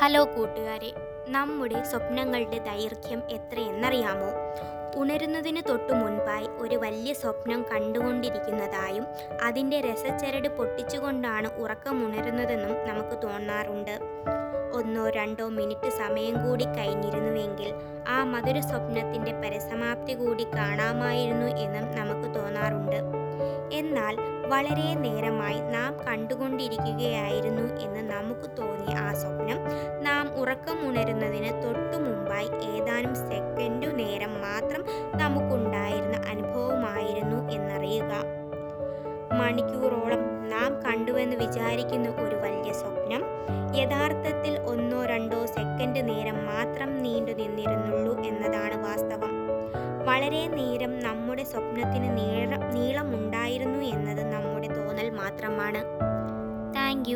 Hello കൂട്ടുകാരെ നമ്മുടെ സ്വപ്നങ്ങളുടെ ദൈർഘ്യം എത്രയെന്നറിയാമോ? ഉണരുന്നതിന് തൊട്ടു മുൻപായി ഒരു വലിയ സ്വപ്നം കണ്ടുകൊണ്ടിരിക്കുന്നതായും അതിന്റെ രസച്ചരട് പൊട്ടിച്ചുകൊണ്ടാണ് ഉറക്കമുണരുന്നതെന്നും നമുക്ക് തോന്നാറുണ്ട്. ഒന്നോ രണ്ടോ മിനിറ്റ് സമയം കൂടി കഴിഞ്ഞിരുന്നുവെങ്കിൽ ആ മധുര സ്വപ്നത്തിന്റെ പരസമാപ്തി കൂടി കാണാമായിരുന്നു എന്നും നമുക്ക് തോന്നാറുണ്ട്. എന്നാൽ വളരെ നേരമായി നാം കണ്ടുകൊണ്ടിരിക്കുകയായിരുന്നു എന്ന് നമുക്ക് തോന്നിയ ആ സ്വപ്നം. ഉറക്കമുണരുന്നതിന് തൊട്ടു മുമ്പായി ഏതാനും സെക്കൻഡു നേരം മാത്രം നമുക്കുണ്ടായിരുന്ന അനുഭവമായിരുന്നു എന്നറിയുക. മണിക്കൂറോളം നാം കണ്ടുവെന്ന് വിചാരിക്കുന്ന ഒരു വലിയ സ്വപ്നം യഥാർത്ഥത്തിൽ ഒന്നോ രണ്ടോ സെക്കൻഡ് നേരം മാത്രം നീണ്ടു നിന്നിരുന്നുള്ളൂ എന്നതാണ് വാസ്തവം. വളരെ നേരം നമ്മുടെ സ്വപ്നത്തിന് നീള നീളമുണ്ടായിരുന്നു എന്നത് നമ്മുടെ തോന്നൽ മാത്രമാണ്. താങ്ക്